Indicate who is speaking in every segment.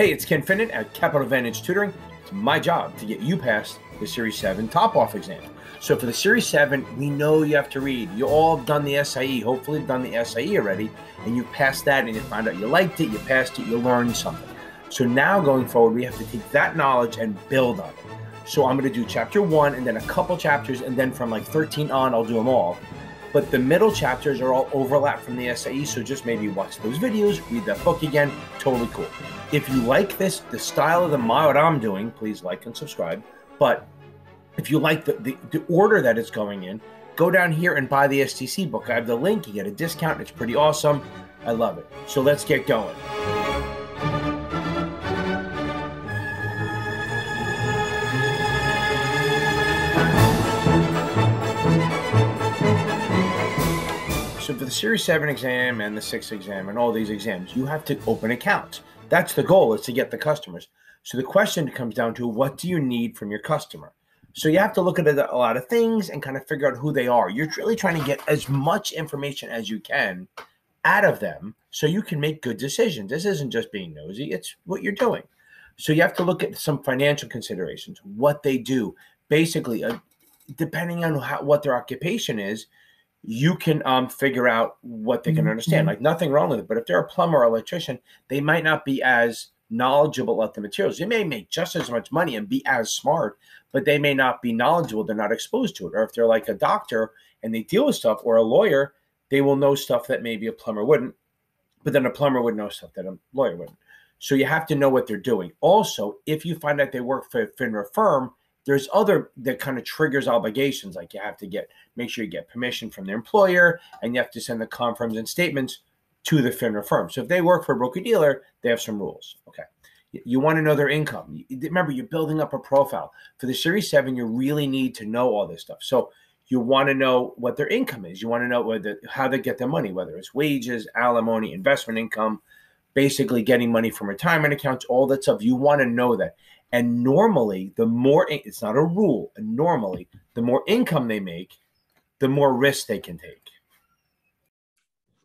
Speaker 1: Hey, it's Ken Finnan at Capital Advantage Tutoring. It's my job to get you past the Series 7 top off exam. So for the Series 7, we know you have to read. You all have done the SIE, hopefully you've done the SIE already, and you passed that and you found out you liked it, you passed it, you learned something. So now going forward, we have to take that knowledge and build on it. So I'm going to do chapter one and then a couple chapters, and then from like 13 on, I'll do them all. But the middle chapters are all overlap from the SIE, so just maybe watch those videos, read that book again. Totally cool. If you like this, the style of the what I'm doing, please like and subscribe. But if you like the, the, the order that it's going in, go down here and buy the STC book. I have the link. You get a discount. It's pretty awesome. I love it. So let's get going. So for the Series 7 exam and the 6 exam and all these exams, you have to open accounts. That's the goal is to get the customers. So the question comes down to what do you need from your customer? So you have to look at a lot of things and kind of figure out who they are. You're really trying to get as much information as you can out of them so you can make good decisions. This isn't just being nosy, it's what you're doing. So you have to look at some financial considerations, what they do. Basically, uh, depending on how, what their occupation is, you can um, figure out what they can mm-hmm. understand. Like nothing wrong with it. But if they're a plumber or electrician, they might not be as knowledgeable about the materials. They may make just as much money and be as smart, but they may not be knowledgeable. They're not exposed to it. Or if they're like a doctor and they deal with stuff or a lawyer, they will know stuff that maybe a plumber wouldn't. But then a plumber would know stuff that a lawyer wouldn't. So you have to know what they're doing. Also, if you find out they work for a FINRA firm, there's other that kind of triggers obligations like you have to get make sure you get permission from their employer and you have to send the confirms and statements to the FINRA firm. So if they work for a broker dealer, they have some rules. Okay. You want to know their income. Remember, you're building up a profile. For the Series 7, you really need to know all this stuff. So you want to know what their income is. You want to know whether how they get their money, whether it's wages, alimony, investment income, basically getting money from retirement accounts, all that stuff. You want to know that. And normally, the more it's not a rule, and normally, the more income they make, the more risk they can take.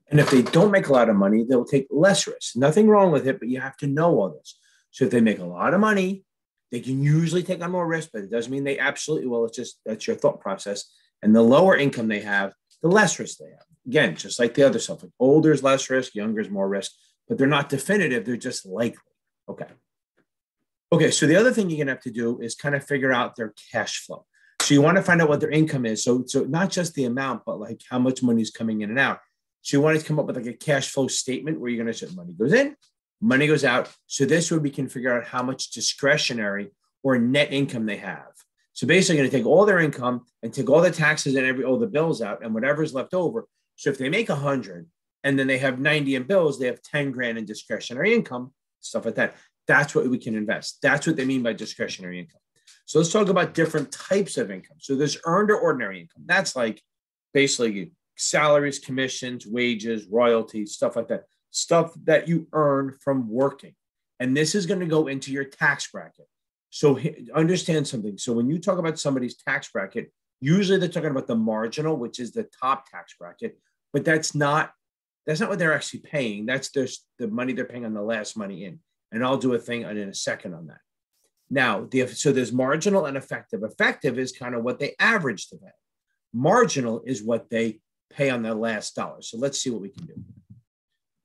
Speaker 1: And if they don't make a lot of money, they'll take less risk. Nothing wrong with it, but you have to know all this. So if they make a lot of money, they can usually take on more risk, but it doesn't mean they absolutely will. It's just that's your thought process. And the lower income they have, the less risk they have. Again, just like the other stuff, like older is less risk, younger is more risk, but they're not definitive. They're just likely. Okay. Okay, so the other thing you're gonna have to do is kind of figure out their cash flow. So you want to find out what their income is. So, so not just the amount, but like how much money is coming in and out. So you want to come up with like a cash flow statement where you're going to say money goes in, money goes out. So this way we can figure out how much discretionary or net income they have. So basically, you're going to take all their income and take all the taxes and every all the bills out and whatever's left over. So if they make a hundred and then they have 90 in bills, they have 10 grand in discretionary income, stuff like that. That's what we can invest. That's what they mean by discretionary income. So let's talk about different types of income. So there's earned or ordinary income. That's like basically salaries, commissions, wages, royalties, stuff like that. Stuff that you earn from working. And this is going to go into your tax bracket. So understand something. So when you talk about somebody's tax bracket, usually they're talking about the marginal, which is the top tax bracket, but that's not that's not what they're actually paying. That's just the money they're paying on the last money in and I'll do a thing in a second on that. Now, the, so there's marginal and effective. Effective is kind of what they average to pay. Marginal is what they pay on their last dollar. So let's see what we can do.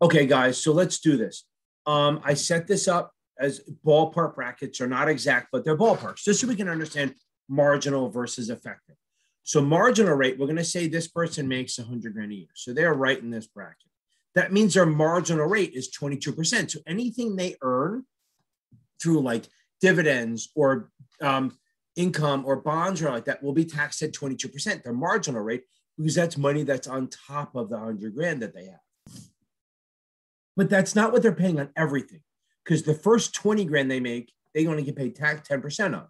Speaker 1: Okay, guys, so let's do this. Um, I set this up as ballpark brackets are not exact, but they're ballparks, just so we can understand marginal versus effective. So marginal rate, we're going to say this person makes 100 grand a year. So they're right in this bracket that means their marginal rate is 22%. So anything they earn through like dividends or um, income or bonds or like that will be taxed at 22%, their marginal rate, because that's money that's on top of the 100 grand that they have. But that's not what they're paying on everything, because the first 20 grand they make, they only get paid tax 10% on.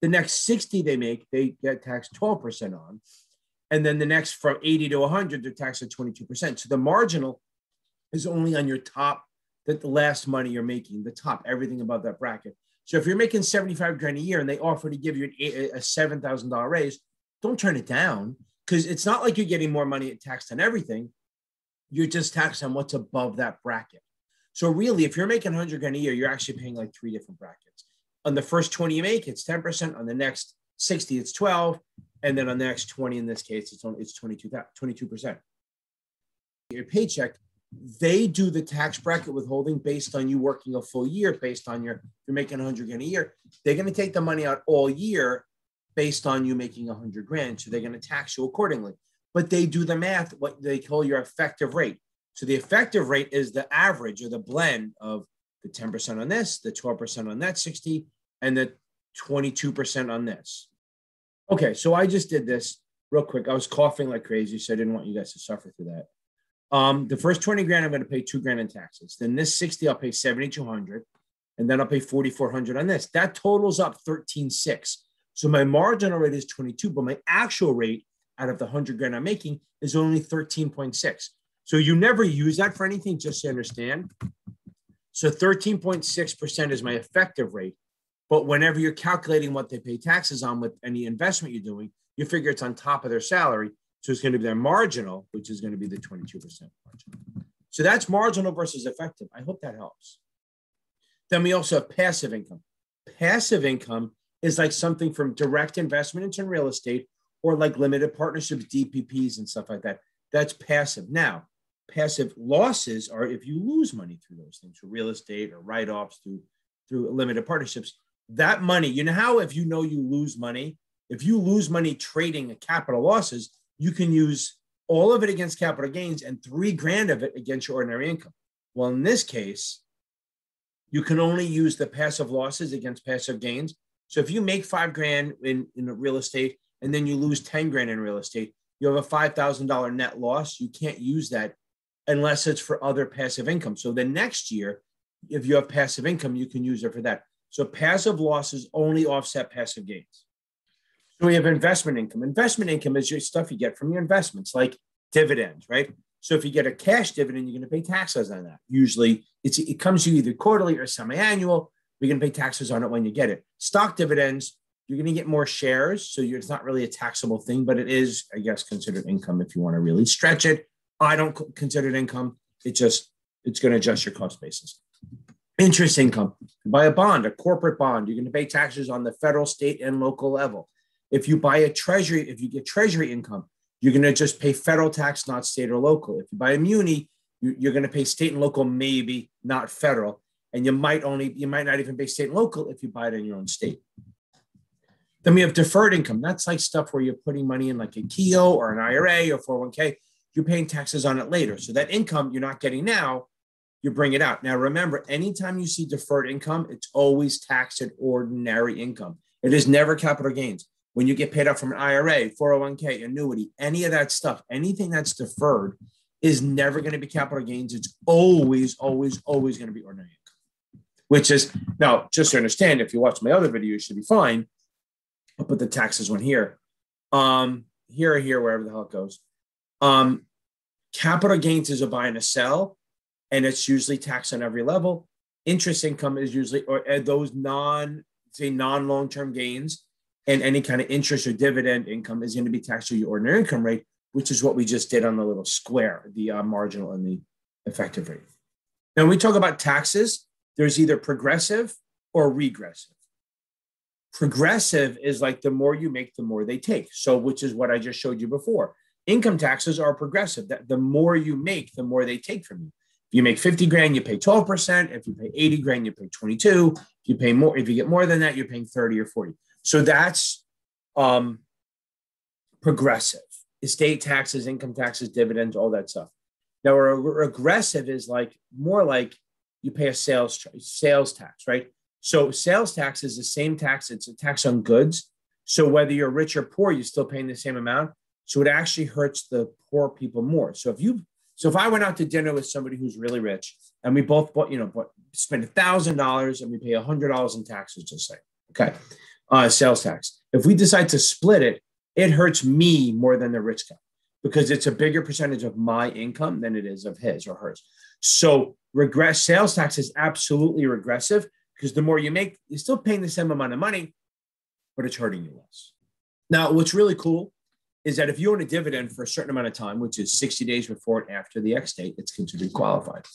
Speaker 1: The next 60 they make, they get taxed 12% on. And then the next from 80 to 100, they're taxed at 22%. So the marginal is only on your top, that the last money you're making, the top, everything above that bracket. So if you're making 75 grand a year and they offer to give you a $7,000 raise, don't turn it down because it's not like you're getting more money taxed on everything. You're just taxed on what's above that bracket. So really, if you're making 100 grand a year, you're actually paying like three different brackets. On the first 20 you make, it's 10%. On the next 60, it's 12. And then on the next 20, in this case, it's only it's 22, 22%. Your paycheck, they do the tax bracket withholding based on you working a full year, based on your you're making 100 grand a year. They're going to take the money out all year based on you making 100 grand. So they're going to tax you accordingly. But they do the math, what they call your effective rate. So the effective rate is the average or the blend of the 10% on this, the 12% on that 60, and the 22% on this. Okay, so I just did this real quick. I was coughing like crazy, so I didn't want you guys to suffer through that. Um, the first 20 grand, I'm going to pay two grand in taxes. Then this 60, I'll pay 7,200. And then I'll pay 4,400 on this. That totals up 13.6. So my marginal rate is 22, but my actual rate out of the 100 grand I'm making is only 13.6. So you never use that for anything, just to understand. So 13.6% is my effective rate. But whenever you're calculating what they pay taxes on with any investment you're doing, you figure it's on top of their salary. So it's going to be their marginal, which is going to be the 22% margin. So that's marginal versus effective. I hope that helps. Then we also have passive income. Passive income is like something from direct investment into real estate or like limited partnerships, DPPs, and stuff like that. That's passive. Now, passive losses are if you lose money through those things, through real estate or write offs, through through limited partnerships. That money, you know how if you know you lose money, if you lose money trading capital losses, you can use all of it against capital gains and three grand of it against your ordinary income. Well, in this case, you can only use the passive losses against passive gains. So if you make five grand in, in real estate and then you lose 10 grand in real estate, you have a $5,000 net loss. You can't use that unless it's for other passive income. So the next year, if you have passive income, you can use it for that. So passive losses only offset passive gains. So we have investment income. Investment income is your stuff you get from your investments, like dividends, right? So if you get a cash dividend, you're going to pay taxes on that. Usually, it's it comes to you either quarterly or semi-annual. You're going to pay taxes on it when you get it. Stock dividends, you're going to get more shares, so it's not really a taxable thing, but it is, I guess, considered income if you want to really stretch it. I don't consider it income. It just it's going to adjust your cost basis. Interest income. Buy a bond, a corporate bond. You're going to pay taxes on the federal, state, and local level. If you buy a treasury, if you get treasury income, you're going to just pay federal tax, not state or local. If you buy a muni, you're going to pay state and local, maybe not federal. And you might only, you might not even pay state and local if you buy it in your own state. Then we have deferred income. That's like stuff where you're putting money in like a Keogh or an IRA or 401k. You're paying taxes on it later. So that income you're not getting now, you bring it out. Now remember, anytime you see deferred income, it's always taxed at ordinary income. It is never capital gains when you get paid out from an IRA, 401k, annuity, any of that stuff, anything that's deferred is never going to be capital gains. It's always, always, always going to be ordinary income, which is now just to understand. If you watch my other video, you should be fine. I'll put the taxes one here, um, here or here, wherever the hell it goes. Um, capital gains is a buy and a sell, and it's usually taxed on every level. Interest income is usually, or those non, say, non long term gains and any kind of interest or dividend income is going to be taxed at your ordinary income rate, which is what we just did on the little square, the uh, marginal and the effective rate. Now, when we talk about taxes, there's either progressive or regressive. Progressive is like the more you make, the more they take. So, which is what I just showed you before. Income taxes are progressive. That the more you make, the more they take from you. If you make 50 grand, you pay 12%. If you pay 80 grand, you pay 22. If you pay more, if you get more than that, you're paying 30 or 40. So that's um, progressive estate taxes, income taxes, dividends, all that stuff. Now, a regressive is like more like you pay a sales sales tax, right? So sales tax is the same tax. It's a tax on goods. So whether you're rich or poor, you're still paying the same amount. So it actually hurts the poor people more. So if you so if I went out to dinner with somebody who's really rich and we both bought, you know, bought, spend a thousand dollars and we pay a hundred dollars in taxes, just say, okay uh, sales tax. If we decide to split it, it hurts me more than the rich guy because it's a bigger percentage of my income than it is of his or hers. So regress sales tax is absolutely regressive because the more you make, you're still paying the same amount of money, but it's hurting you less. Now, what's really cool is that if you own a dividend for a certain amount of time, which is 60 days before and after the ex-date, it's considered qualified.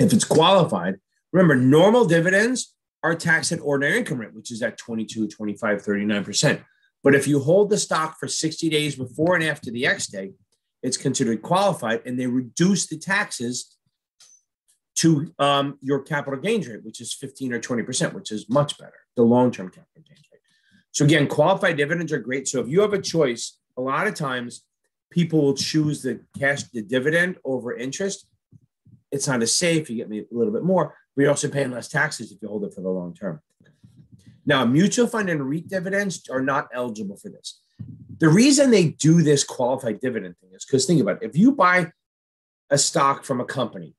Speaker 1: If it's qualified, remember normal dividends are taxed at ordinary income rate, which is at 22, 25, 39%. But if you hold the stock for 60 days before and after the ex-date, it's considered qualified and they reduce the taxes to um, your capital gains rate, which is 15 or 20%, which is much better, the long term capital gains rate. So, again, qualified dividends are great. So, if you have a choice, a lot of times people will choose the cash, the dividend over interest. It's not as safe. You get me a little bit more, but you're also paying less taxes if you hold it for the long term. Now, mutual fund and REIT dividends are not eligible for this. The reason they do this qualified dividend thing is because think about it. If you buy a stock from a company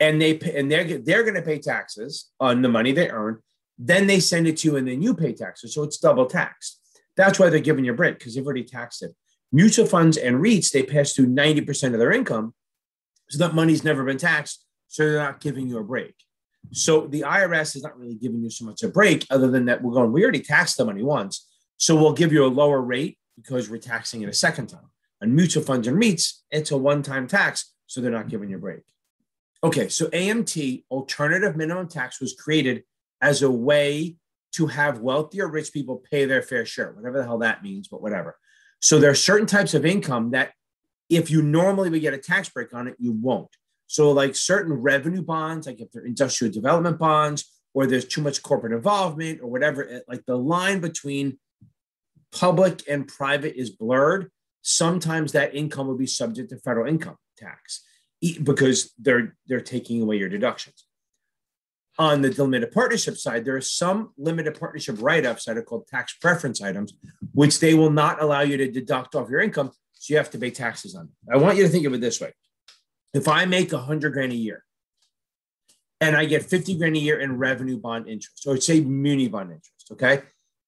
Speaker 1: and they pay, and they're they're going to pay taxes on the money they earn, then they send it to you and then you pay taxes, so it's double taxed. That's why they're giving you a break because they've already taxed it. Mutual funds and REITs they pass through ninety percent of their income, so that money's never been taxed, so they're not giving you a break. So the IRS is not really giving you so much a break, other than that we're going, we already taxed the money once. So we'll give you a lower rate because we're taxing it a second time. And mutual funds and REITs, it's a one-time tax, so they're not giving you a break. Okay, so AMT, alternative minimum tax, was created as a way to have wealthy or rich people pay their fair share, whatever the hell that means, but whatever. So there are certain types of income that if you normally would get a tax break on it, you won't. So, like certain revenue bonds, like if they're industrial development bonds, or there's too much corporate involvement, or whatever, eh, like the line between public and private is blurred. Sometimes that income will be subject to federal income tax because they're they're taking away your deductions. On the limited partnership side, there are some limited partnership write-ups that are called tax preference items, which they will not allow you to deduct off your income, so you have to pay taxes on. It. I want you to think of it this way: if I make a hundred grand a year and I get 50 grand a year in revenue bond interest, or say muni bond interest, okay?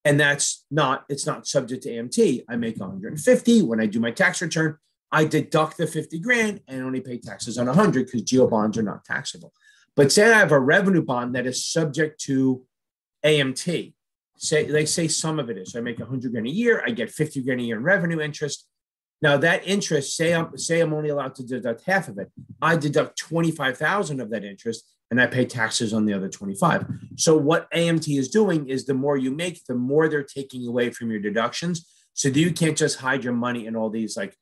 Speaker 1: And that's not, it's not subject to AMT. I make 150. When I do my tax return, I deduct the 50 grand and only pay taxes on 100 because GO bonds are not taxable. But say I have a revenue bond that is subject to AMT. Say they say some of it is. So I make 100 grand a year. I get 50 grand a year in revenue interest. Now that interest, say I'm say I'm only allowed to deduct half of it, I deduct twenty five thousand of that interest, and I pay taxes on the other twenty five. So what AMT is doing is the more you make, the more they're taking away from your deductions. So you can't just hide your money in all these like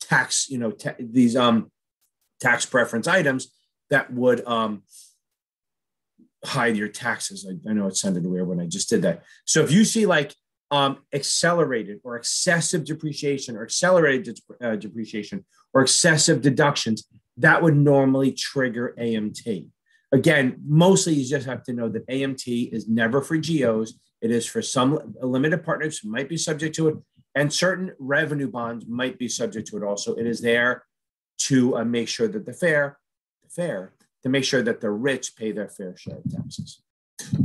Speaker 1: tax, you know, ta- these um tax preference items that would um hide your taxes. I, I know it sounded weird when I just did that. So if you see like um, accelerated or excessive depreciation or accelerated uh, depreciation or excessive deductions, that would normally trigger AMT. Again, mostly you just have to know that AMT is never for GOs. It is for some limited partners who might be subject to it, and certain revenue bonds might be subject to it also. It is there to uh, make sure that the fair, fair, to make sure that the rich pay their fair share of taxes.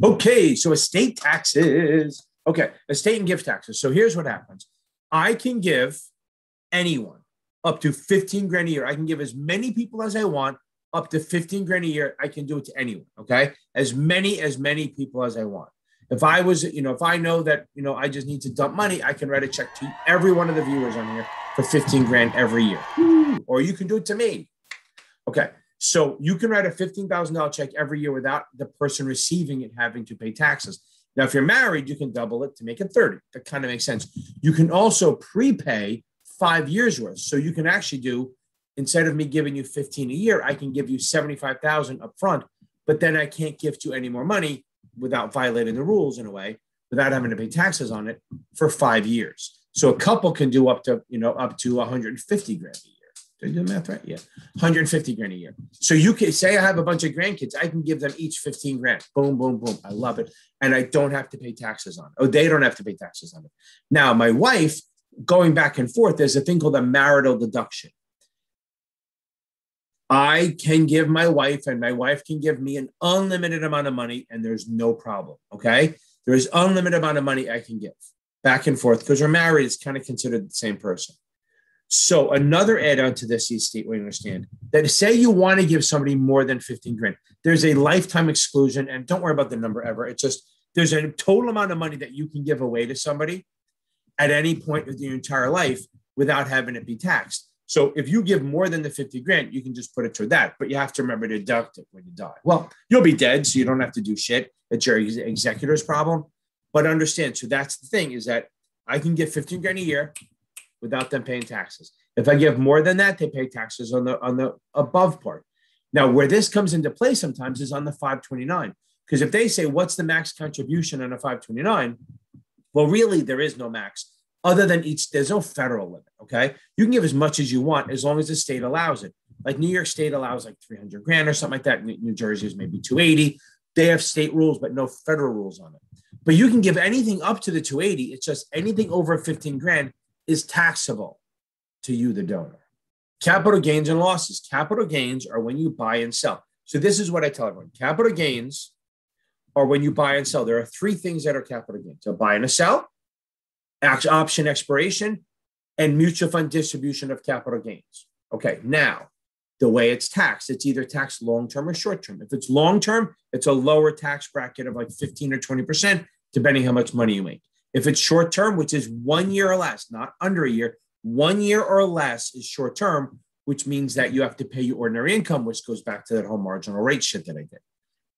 Speaker 1: Okay, so estate taxes. Okay, estate and gift taxes. So here's what happens I can give anyone up to 15 grand a year. I can give as many people as I want up to 15 grand a year. I can do it to anyone. Okay, as many, as many people as I want. If I was, you know, if I know that, you know, I just need to dump money, I can write a check to every one of the viewers on here for 15 grand every year. Or you can do it to me. Okay. So you can write a $15,000 check every year without the person receiving it having to pay taxes. Now, if you're married, you can double it to make it 30. That kind of makes sense. You can also prepay five years worth. So you can actually do, instead of me giving you 15 a year, I can give you 75,000 up front, but then I can't gift you any more money without violating the rules in a way, without having to pay taxes on it for five years. So a couple can do up to, you know, up to 150 grand a year. Did I do the math right? Yeah. 150 grand a year. So you can say I have a bunch of grandkids, I can give them each 15 grand. Boom, boom, boom. I love it. And I don't have to pay taxes on it. Oh, they don't have to pay taxes on it. Now, my wife, going back and forth, there's a thing called a marital deduction. I can give my wife, and my wife can give me an unlimited amount of money, and there's no problem. Okay. There's unlimited amount of money I can give back and forth because we're married, it's kind of considered the same person. So another add-on to this is state we understand that say you want to give somebody more than 15 grand, there's a lifetime exclusion, and don't worry about the number ever. It's just there's a total amount of money that you can give away to somebody at any point of your entire life without having it be taxed. So if you give more than the 50 grand, you can just put it toward that, but you have to remember to deduct it when you die. Well, you'll be dead, so you don't have to do shit. It's your executor's problem. But understand, so that's the thing is that I can get 15 grand a year without them paying taxes. If I give more than that, they pay taxes on the on the above part. Now, where this comes into play sometimes is on the 529. Because if they say, what's the max contribution on a 529? Well, really, there is no max other than each, there's no federal limit. Okay. You can give as much as you want as long as the state allows it. Like New York State allows like 300 grand or something like that. New Jersey is maybe 280. They have state rules, but no federal rules on it. But you can give anything up to the 280. It's just anything over 15 grand is taxable to you, the donor. Capital gains and losses. Capital gains are when you buy and sell. So this is what I tell everyone. Capital gains are when you buy and sell. There are three things that are capital gains: a buy and a sell, option expiration, and mutual fund distribution of capital gains. Okay, now the way it's taxed, it's either taxed long term or short term. If it's long term, it's a lower tax bracket of like 15 or 20%, depending how much money you make. If it's short term, which is one year or less, not under a year, one year or less is short term, which means that you have to pay your ordinary income, which goes back to that whole marginal rate shit that I did.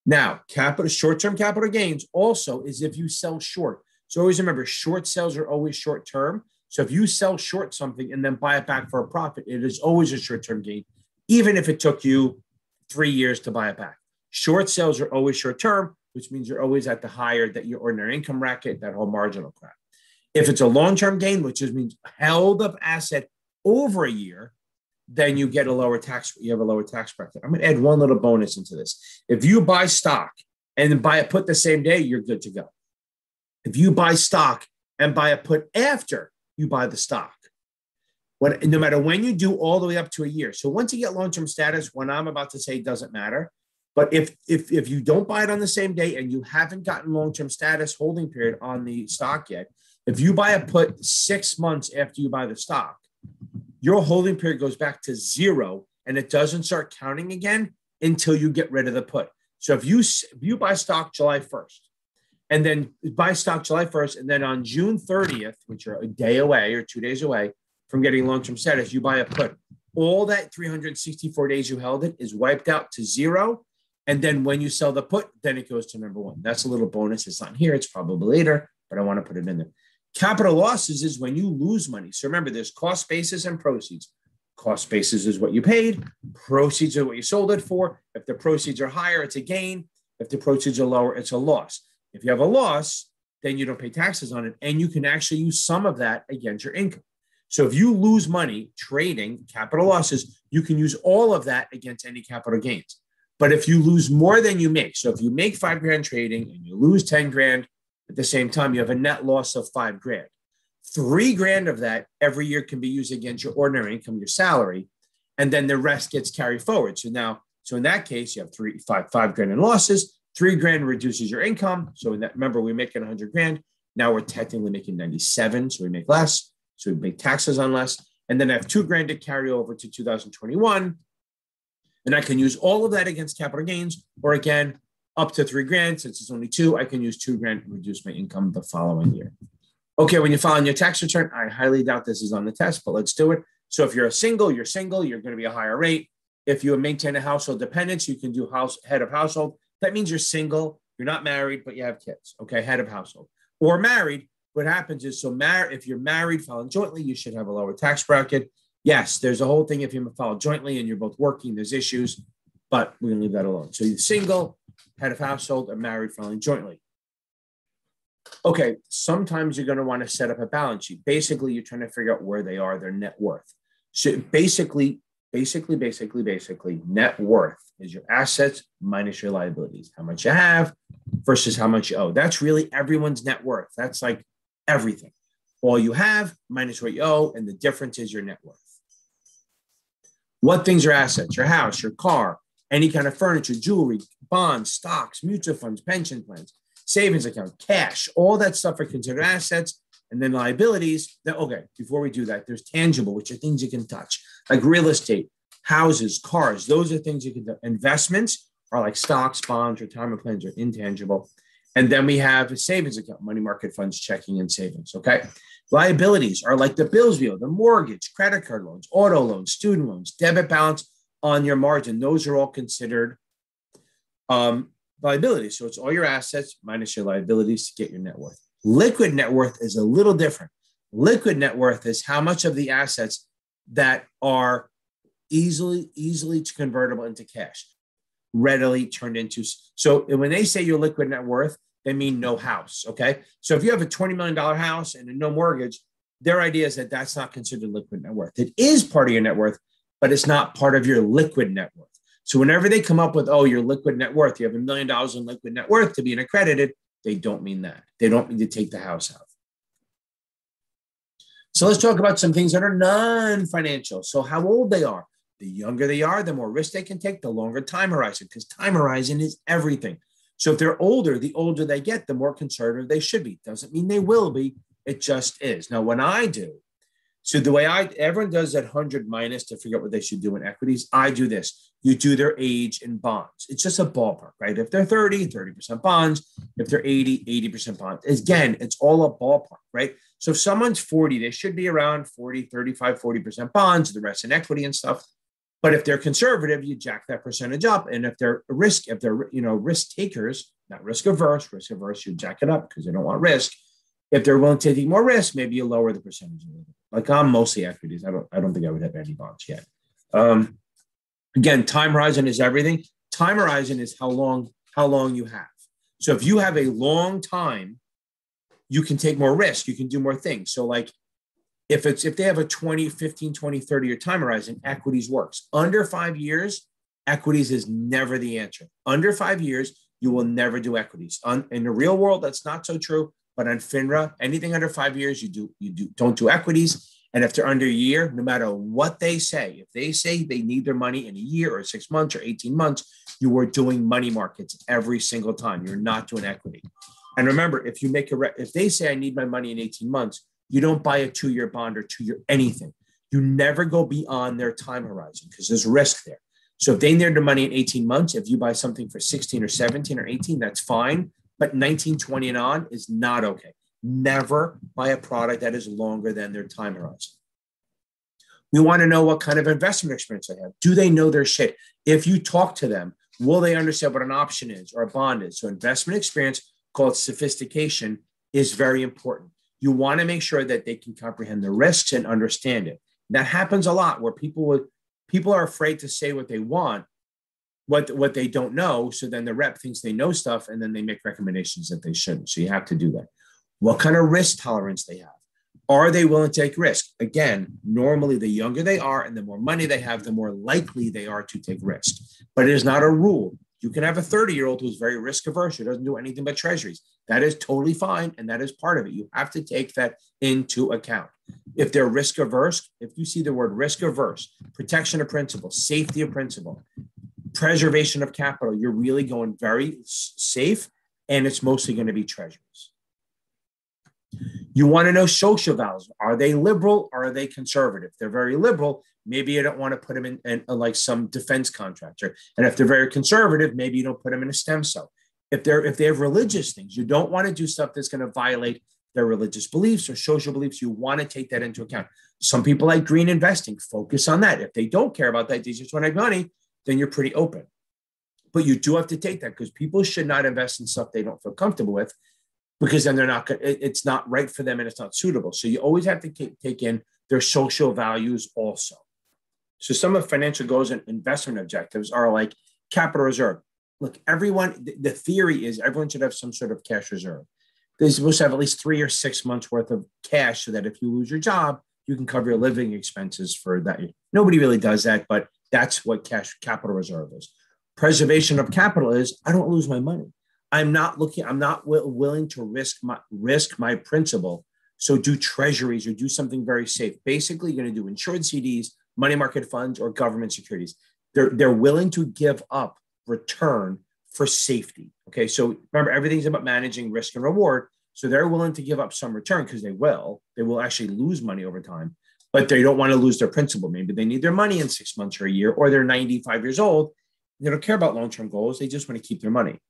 Speaker 1: Now, capital short-term capital gains also is if you sell short. So always remember, short sales are always short term. So if you sell short something and then buy it back for a profit, it is always a short-term gain, even if it took you three years to buy it back. Short sales are always short term, which means you're always at the higher that your ordinary income bracket, that whole marginal crap. If it's a long-term gain, which just means held of asset over a year, then you get a lower tax. You have a lower tax bracket. I'm going to add one little bonus into this. If you buy stock and buy a put the same day, you're good to go. If you buy stock and buy a put after you buy the stock, when no matter when you do, all the way up to a year. So once you get long-term status, what I'm about to say doesn't matter. But if if if you don't buy it on the same day and you haven't gotten long-term status holding period on the stock yet, if you buy a put six months after you buy the stock, your holding period goes back to zero and it doesn't start counting again until you get rid of the put. So if you if you buy stock July 1st and then buy stock July 1st and then on June 30th, which are a day away or two days away from getting long-term status, you buy a put. All that 364 days you held it is wiped out to zero. And then when you sell the put, then it goes to number one. That's a little bonus. It's not here. It's probably later, but I want to put it in there. Capital losses is when you lose money. So remember, there's cost basis and proceeds. Cost basis is what you paid, proceeds are what you sold it for. If the proceeds are higher, it's a gain. If the proceeds are lower, it's a loss. If you have a loss, then you don't pay taxes on it. And you can actually use some of that against your income. So if you lose money trading capital losses, you can use all of that against any capital gains. But if you lose more than you make, so if you make five grand trading and you lose 10 grand, at the same time, you have a net loss of five grand. Three grand of that every year can be used against your ordinary income, your salary, and then the rest gets carried forward. So now, so in that case, you have three, five, five grand in losses. Three grand reduces your income. So in that, remember, we're making 100 grand. Now we're technically making 97, so we make less. So we make taxes on less. And then I have two grand to carry over to 2021. And I can use all of that against capital gains, or again, up to three grand. Since it's only two, I can use two grand to reduce my income the following year. Okay, when you're filing your tax return, I highly doubt this is on the test, but let's do it. So if you're a single, you're single, you're going to be a higher rate. If you maintain a household dependence, you can do house head of household. That means you're single, you're not married, but you have kids. Okay, head of household or married. What happens is so mar- if you're married, filing jointly, you should have a lower tax bracket. Yes, there's a whole thing if you file jointly and you're both working, there's issues, but we're gonna leave that alone. So you're single, head of household, or married filing jointly. Okay, sometimes you're going to want to set up a balance sheet. Basically, you're trying to figure out where they are, their net worth. So basically, basically, basically, basically, net worth is your assets minus your liabilities. How much you have versus how much you owe. That's really everyone's net worth. That's like everything. All you have minus what you owe, and the difference is your net worth. What things are assets? Your house, your car, any kind of furniture, jewelry, bonds, stocks, mutual funds, pension plans, savings account, cash, all that stuff are considered assets. And then liabilities. That, okay, before we do that, there's tangible, which are things you can touch, like real estate, houses, cars. Those are things you can do. Investments are like stocks, bonds, retirement plans are intangible. And then we have a savings account, money market funds, checking and savings. Okay. Liabilities are like the bills we owe, the mortgage, credit card loans, auto loans, student loans, debit balance on your margin. Those are all considered um, liabilities. So it's all your assets minus your liabilities to get your net worth. Liquid net worth is a little different. Liquid net worth is how much of the assets that are easily easily convertible into cash, readily turned into. So when they say your liquid net worth, they mean no house. Okay. So if you have a $20 million house and a no mortgage, their idea is that that's not considered liquid net worth. It is part of your net worth, but it's not part of your liquid net worth. So whenever they come up with, oh, your liquid net worth, you have a million dollars in liquid net worth to be an accredited, they don't mean that. They don't mean to take the house out. So let's talk about some things that are non-financial. So how old they are. The younger they are, the more risk they can take, the longer time horizon, because time horizon is everything. So if they're older, the older they get, the more conservative they should be. Doesn't mean they will be. It just is. Now, when I do, so the way I everyone does that 100 minus to figure out what they should do in equities, I do this. You do their age in bonds. It's just a ballpark, right? If they're 30, 30% bonds. If they're 80, 80% bonds. Again, it's all a ballpark, right? So if someone's 40, they should be around 40, 35, 40% bonds, the rest in equity and stuff. But if they're conservative, you jack that percentage up. And if they're risk, if they're you know risk takers, not risk averse, risk averse, you jack it up because they don't want risk. If they're willing to take more risk, maybe you lower the percentage a little bit. Like I'm mostly equities. I don't I don't think I would have any bonds yet. Um, again, time horizon is everything. Time horizon is how long how long you have. So if you have a long time, you can take more risk. You can do more things. So like if it's if they have a 20 15 20 30 year time horizon equities works. Under five years equities is never the answer. Under five years you will never do equities. On, in the real world that's not so true but on finra anything under five years you do you do don't do equities. And if they're under a year no matter what they say if they say they need their money in a year or six months or 18 months you are doing money markets every single time. You're not doing equity. And remember if you make a re- if they say i need my money in 18 months you don't buy a two year bond or two year anything. You never go beyond their time horizon because there's risk there. So if they need their money in 18 months, if you buy something for 16 or 17 or 18, that's fine. But 19, 20 and on is not okay. Never buy a product that is longer than their time horizon. We want to know what kind of investment experience they have. Do they know their shit? If you talk to them, will they understand what an option is or a bond is? So investment experience, called sophistication, is very important you want to make sure that they can comprehend the risks and understand it. That happens a lot where people would people are afraid to say what they want, what what they don't know. So then the rep thinks they know stuff, and then they make recommendations that they shouldn't. So you have to do that. What kind of risk tolerance they have? Are they willing to take risk? Again, normally the younger they are and the more money they have, the more likely they are to take risk. But it is not a rule. You can have a 30 year old who's very risk averse, who doesn't do anything but treasuries. That is totally fine. And that is part of it. You have to take that into account. If they're risk averse, if you see the word risk averse, protection of principle, safety of principle, preservation of capital, you're really going very safe. And it's mostly going to be treasuries. You want to know social values. Are they liberal or are they conservative? They're very liberal, maybe you don't want to put them in, in, in, like some defense contractor. And if they're very conservative, maybe you don't put them in a stem cell. If they're if they have religious things, you don't want to do stuff that's going to violate their religious beliefs or social beliefs. You want to take that into account. Some people like green investing, focus on that. If they don't care about that, they just want to make money, then you're pretty open. But you do have to take that because people should not invest in stuff they don't feel comfortable with because then they're not it's not right for them and it's not suitable so you always have to take in their social values also so some of financial goals and investment objectives are like capital reserve. Look everyone the theory is everyone should have some sort of cash reserve. They're supposed to have at least three or six months worth of cash so that if you lose your job you can cover your living expenses for that. Nobody really does that but that's what cash capital reserve is. Preservation of capital is i don't lose my money. I'm not looking, I'm not w- willing to risk my risk my principal. So do treasuries or do something very safe. Basically, you're going to do insured CDs, money market funds, or government securities. They're they're willing to give up return for safety. Okay. So remember, everything's about managing risk and reward. So they're willing to give up some return because they will. They will actually lose money over time, but they don't want to lose their principal. Maybe they need their money in six months or a year, or they're 95 years old. They don't care about long term goals. They just want to keep their money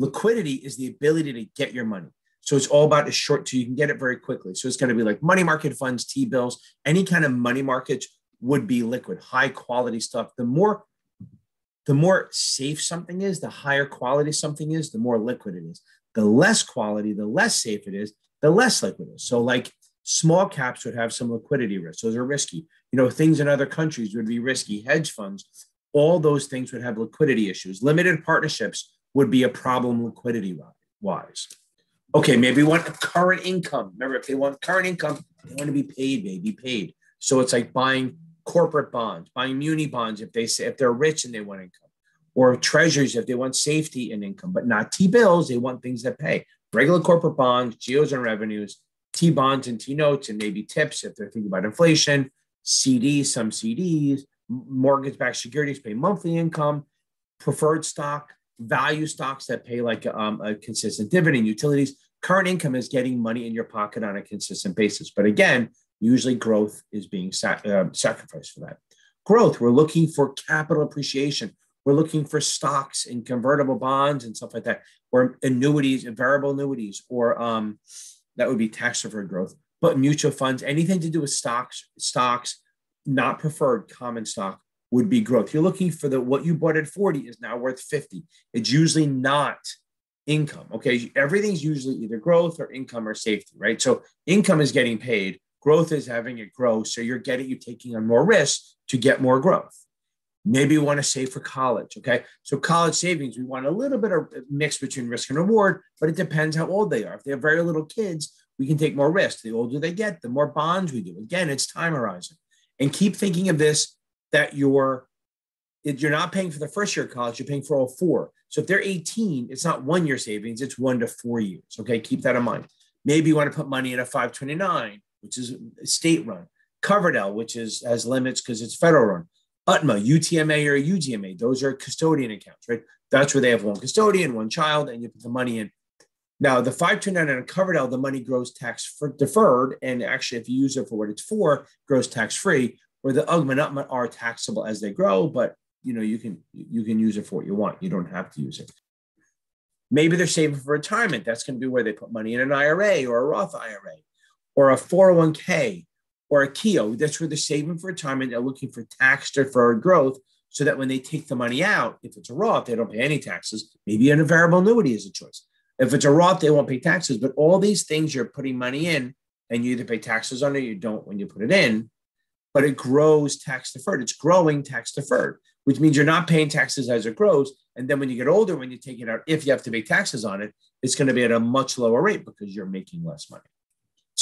Speaker 1: Liquidity is the ability to get your money. So it's all about a short, so you can get it very quickly. So it's going to be like money market funds, T bills, any kind of money markets would be liquid, high quality stuff. The more the more safe something is, the higher quality something is, the more liquid it is. The less quality, the less safe it is, the less liquid it is. So, like small caps would have some liquidity risk. Those are risky. You know, things in other countries would be risky. Hedge funds, all those things would have liquidity issues. Limited partnerships would be a problem liquidity wise. Okay, maybe want current income. Remember, if they want current income, they want to be paid, maybe paid. So it's like buying corporate bonds, buying muni bonds if they say if they're rich and they want income, or treasuries if they want safety and income, but not T bills. They want things that pay. Regular corporate bonds, GOs and revenues, T bonds and T notes, and maybe TIPS if they're thinking about inflation, CDs, some CDs, mortgage-backed securities pay monthly income, preferred stock, value stocks that pay like um, a consistent dividend, utilities. Current income is getting money in your pocket on a consistent basis. But again, usually growth is being sac- uh, sacrificed for that. Growth, we're looking for capital appreciation. We're looking for stocks and convertible bonds and stuff like that, or annuities and variable annuities, or um, that would be tax deferred growth. But mutual funds, anything to do with stocks, stocks, not preferred common stock would be growth. You're looking for the what you bought at 40 is now worth 50. It's usually not income. Okay. Everything's usually either growth or income or safety, right? So income is getting paid Growth is having it grow. So you're getting, you're taking on more risk to get more growth. Maybe you want to save for college. Okay. So college savings, we want a little bit of mix between risk and reward, but it depends how old they are. If they have very little kids, we can take more risk. The older they get, the more bonds we do. Again, it's time horizon. And keep thinking of this that you're you're not paying for the first year of college, you're paying for all four. So if they're 18, it's not one year savings, it's one to four years. Okay, keep that in mind. Maybe you want to put money in a 529 which is state run, Coverdell, which is has limits because it's federal run, UTMA, UTMA or UGMA, those are custodian accounts, right? That's where they have one custodian, one child, and you put the money in. Now, the 529 on Coverdell, the money grows tax deferred. And actually, if you use it for what it's for, grows tax free, where the UGMA and UTMA are taxable as they grow, but you know, you can you can use it for what you want. You don't have to use it. Maybe they're saving for retirement. That's going to be where they put money in an IRA or a Roth IRA or a 401k or a Keogh. That's where they're saving for retirement. They're looking for tax deferred growth so that when they take the money out, if it's a Roth, they don't pay any taxes. Maybe a variable annuity is a choice. If it's a Roth, they won't pay taxes. But all these things you're putting money in, and you either pay taxes on it or you don't when you put it in, but it grows tax deferred. It's growing tax deferred, which means you're not paying taxes as it grows. And then when you get older, when you take it out, if you have to pay taxes on it, it's going to be at a much lower rate because you're making less money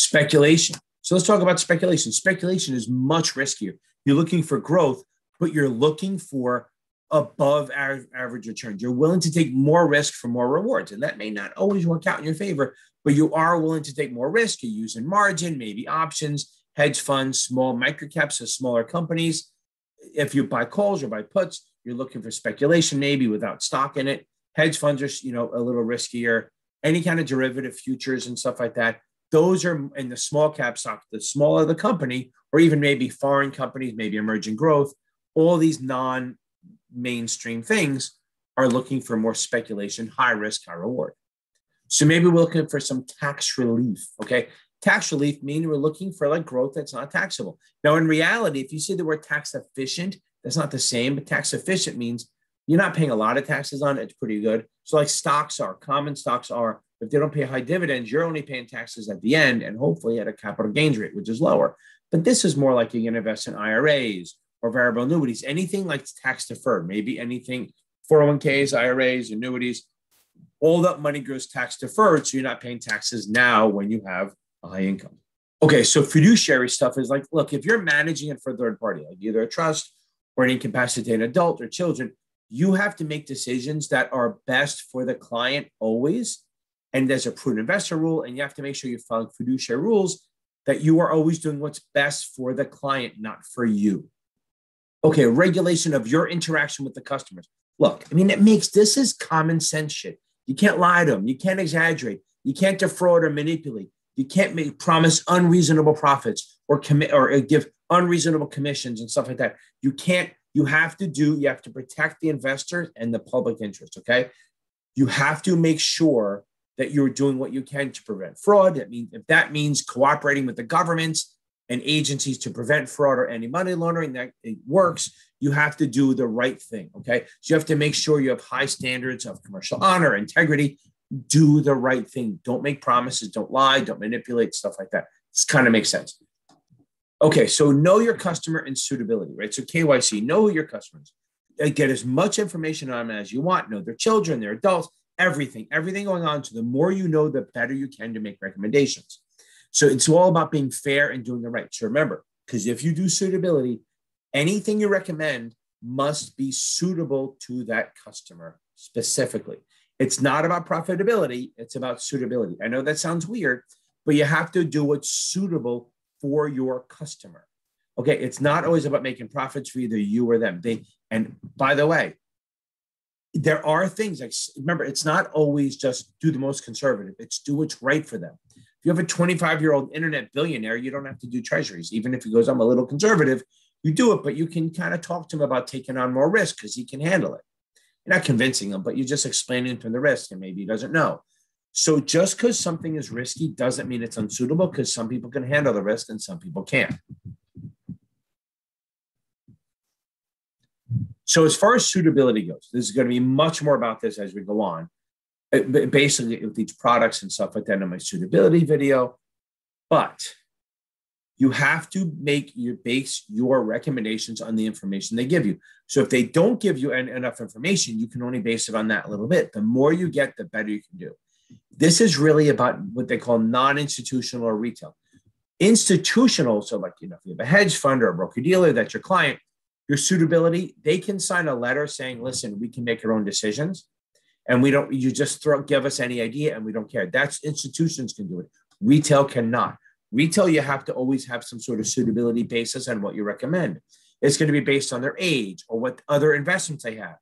Speaker 1: speculation. So let's talk about speculation. Speculation is much riskier. You're looking for growth, but you're looking for above average returns. You're willing to take more risk for more rewards. And that may not always work out in your favor, but you are willing to take more risk. You're using margin, maybe options, hedge funds, small microcaps, so smaller companies. If you buy calls or buy puts, you're looking for speculation, maybe without stock in it. Hedge funds are, you know, a little riskier. Any kind of derivative futures and stuff like that those are in the small cap stock, the smaller the company, or even maybe foreign companies, maybe emerging growth, all these non mainstream things are looking for more speculation, high risk, high reward. So maybe we're looking for some tax relief. Okay. Tax relief meaning we're looking for like growth that's not taxable. Now, in reality, if you see the word tax efficient, that's not the same, but tax efficient means you're not paying a lot of taxes on it. It's pretty good. So, like stocks are, common stocks are, if they don't pay high dividends, you're only paying taxes at the end and hopefully at a capital gains rate, which is lower. But this is more like you can invest in IRAs or variable annuities, anything like tax deferred, maybe anything 401ks, IRAs, annuities, all that money goes tax deferred. So you're not paying taxes now when you have a high income. Okay, so fiduciary stuff is like, look, if you're managing it for a third party, like either a trust or an incapacitated adult or children, you have to make decisions that are best for the client always and there's a prudent investor rule, and you have to make sure you follow fiduciary rules that you are always doing what's best for the client, not for you. Okay, regulation of your interaction with the customers. Look, I mean, it makes this is common sense shit. You can't lie to them. You can't exaggerate. You can't defraud or manipulate. You can't make promise unreasonable profits or commit or uh, give unreasonable commissions and stuff like that. You can't. You have to do. You have to protect the investor and the public interest. Okay, You have to make sure that you're doing what you can to prevent fraud. That means if that means cooperating with the governments and agencies to prevent fraud or any money laundering, that it works. You have to do the right thing. Okay. So you have to make sure you have high standards of commercial honor, integrity. Do the right thing. Don't make promises. Don't lie. Don't manipulate stuff like that. This kind of makes sense. Okay. So know your customer and suitability, right? So KYC, know your customers. Get as much information on them as you want. Know their children, their adults, everything, everything going on. So the more you know, the better you can to make recommendations. So it's all about being fair and doing the right. So remember, because if you do suitability, anything you recommend must be suitable to that customer specifically. It's not about profitability, it's about suitability. I know that sounds weird, but you have to do what's suitable for your customer. Okay, it's not always about making profits for either you or them. They and by the way, there are things like remember, it's not always just do the most conservative, it's do what's right for them. If you have a 25 year old internet billionaire, you don't have to do treasuries. Even if he goes, I'm a little conservative, you do it, but you can kind of talk to him about taking on more risk because he can handle it. You're not convincing him, but you're just explaining to him the risk, and maybe he doesn't know. So just because something is risky doesn't mean it's unsuitable because some people can handle the risk and some people can't. So as far as suitability goes, this is going to be much more about this as we go on. Uh, basically with these products and stuff like that in my suitability video. But you have to make your base your recommendations on the information they give you. So if they don't give you en- enough information, you can only base it on that little bit. The more you get, the better you can do. This is really about what they call non-institutional or retail. Institutional, so like you know, if you have a hedge fund or a broker dealer that's your client, your suitability, they can sign a letter saying, listen, we can make our own decisions and we don't you just throw give us any idea and we don't care. That's institutions can do it. Retail cannot. Retail you have to always have some sort of suitability basis on what you recommend. It's going to be based on their age or what other investments they have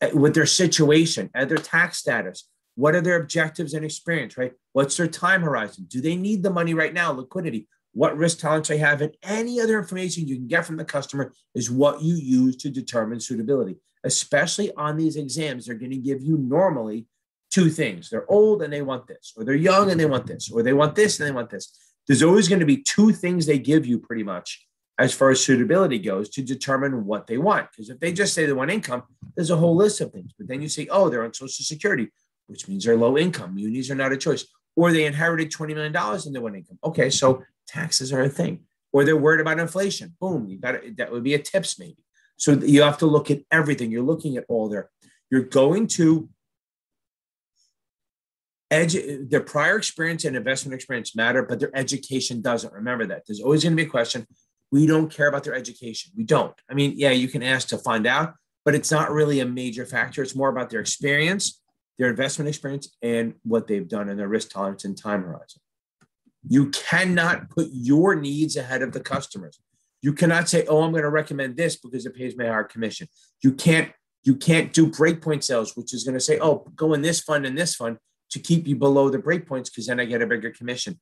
Speaker 1: eh, with their situation and their tax status. What are their objectives and experience right? What's their time horizon? Do they need the money right now liquidity what risk tolerance they have and any other information you can get from the customer is what you use to determine suitability especially on these exams, they're going to give you normally two things. They're old and they want this, or they're young and they want this, or they want this and they want this. There's always going to be two things they give you pretty much as far as suitability goes to determine what they want. Because if they just say they want income, there's a whole list of things. But then you say, oh, they're on Social Security, which means they're low income. Munis are not a choice. Or they inherited $20 million and they want income. Okay, so taxes are a thing. Or they're worried about inflation. Boom, you got. That would be a TIPS maybe. So you have to look at everything. You're looking at all their, You're going to edu- their prior experience and investment experience matter, but their education doesn't. Remember that. There's always going to be a question. We don't care about their education. We don't. I mean, yeah, you can ask to find out, but it's not really a major factor. It's more about their experience, their investment experience, and what they've done and their risk tolerance and time horizon. You cannot put your needs ahead of the customers. You cannot say, "Oh, I'm going to recommend this because it pays me a higher commission." You can't you can't do breakpoint sales, which is going to say, "Oh, go in this fund and this fund to keep you below the breakpoints because then I get a bigger commission."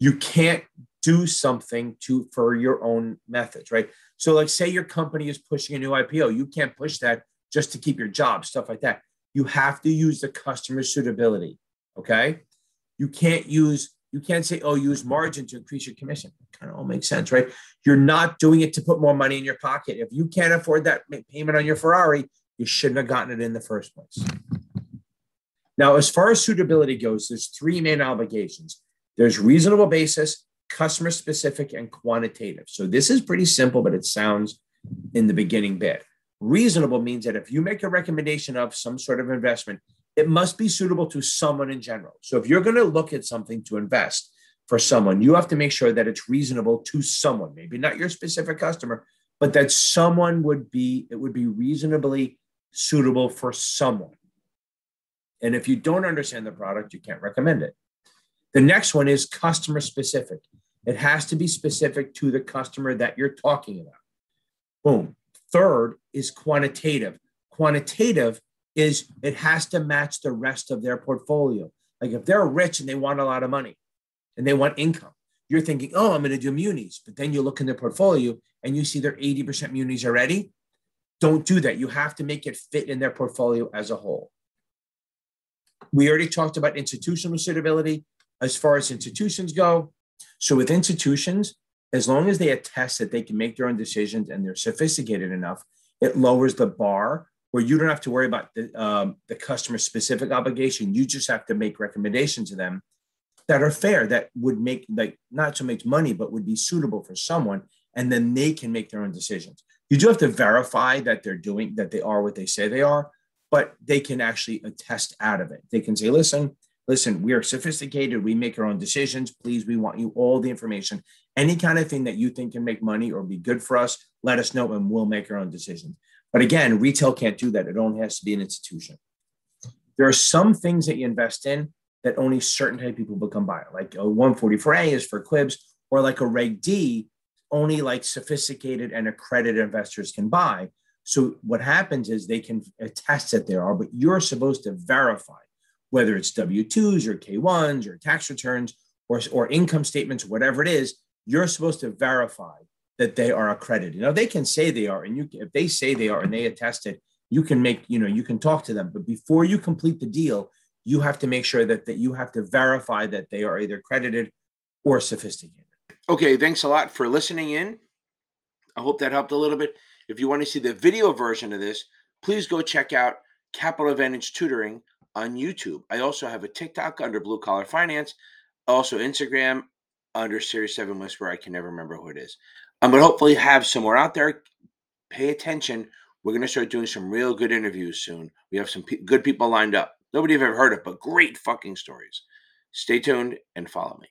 Speaker 1: You can't do something to for your own methods, right? So, like, say your company is pushing a new IPO, you can't push that just to keep your job, stuff like that. You have to use the customer suitability. Okay, you can't use you can't say, oh, use margin to increase your commission. Kind of all makes sense, right? You're not doing it to put more money in your pocket. If you can't afford that payment on your Ferrari, you shouldn't have gotten it in the first place. Now, as far as suitability goes, there's three main obligations. There's reasonable basis, customer specific, and quantitative. So this is pretty simple, but it sounds in the beginning bit. Reasonable means that if you make a recommendation of some sort of investment, it must be suitable to someone in general. So if you're going to look at something to invest for someone, you have to make sure that it's reasonable to someone, maybe not your specific customer, but that someone would be, it would be reasonably suitable for someone. And if you don't understand the product, you can't recommend it. The next one is customer specific. It has to be specific to the customer that you're talking about. Boom. Third is quantitative. Quantitative is it has to match the rest of their portfolio. Like if they're rich and they want a lot of money and they want income, you're thinking, oh, I'm going to do munis. But then you look in their portfolio and you see they're 80% munis already. Don't do that. You have to make it fit in their portfolio as a whole. We already talked about institutional suitability as far as institutions go. So with institutions, as long as they attest that they can make their own decisions and they're sophisticated enough, it lowers the bar where you don't have to worry about the, um, the customer specific obligation. You just have to make recommendations to them that are fair, that would make like not so much money, but would be suitable for someone. And then they can make their own decisions. You do have to verify that they're doing that they are what they say they are, but they can actually attest out of it. They can say, listen, listen, we are sophisticated. We make our own decisions. Please, we want you all the information. Any kind of thing that you think can make money or be good for us, let us know and we'll make our own decisions. But again, retail can't do that. It only has to be an institution. There are some things that you invest in that only certain type of people become buyer, like a 144A is for QIBs, or like a Reg D, only like sophisticated and accredited investors can buy. So what happens is they can attest that there are, but you're supposed to verify whether it's W-2s or K-1s or tax returns or, or income statements, whatever it is, you're supposed to verify that they are accredited. Now they can say they are, and you if they say they are and they attest it, you can make you know you can talk to them. But before you complete the deal, you have to make sure that that you have to verify that they are either accredited or sophisticated. Okay, thanks a lot for listening in. I hope that helped a little bit. If you want to see the video version of this, please go check out Capital Advantage Tutoring on YouTube. I also have a TikTok under Blue Collar Finance, also Instagram under Series 7 Whisper. I can never remember who it is. I'm going to hopefully have somewhere out there. Pay attention. We're going to start doing some real good interviews soon. We have some good people lined up. Nobody have ever heard of, but great fucking stories. Stay tuned and follow me.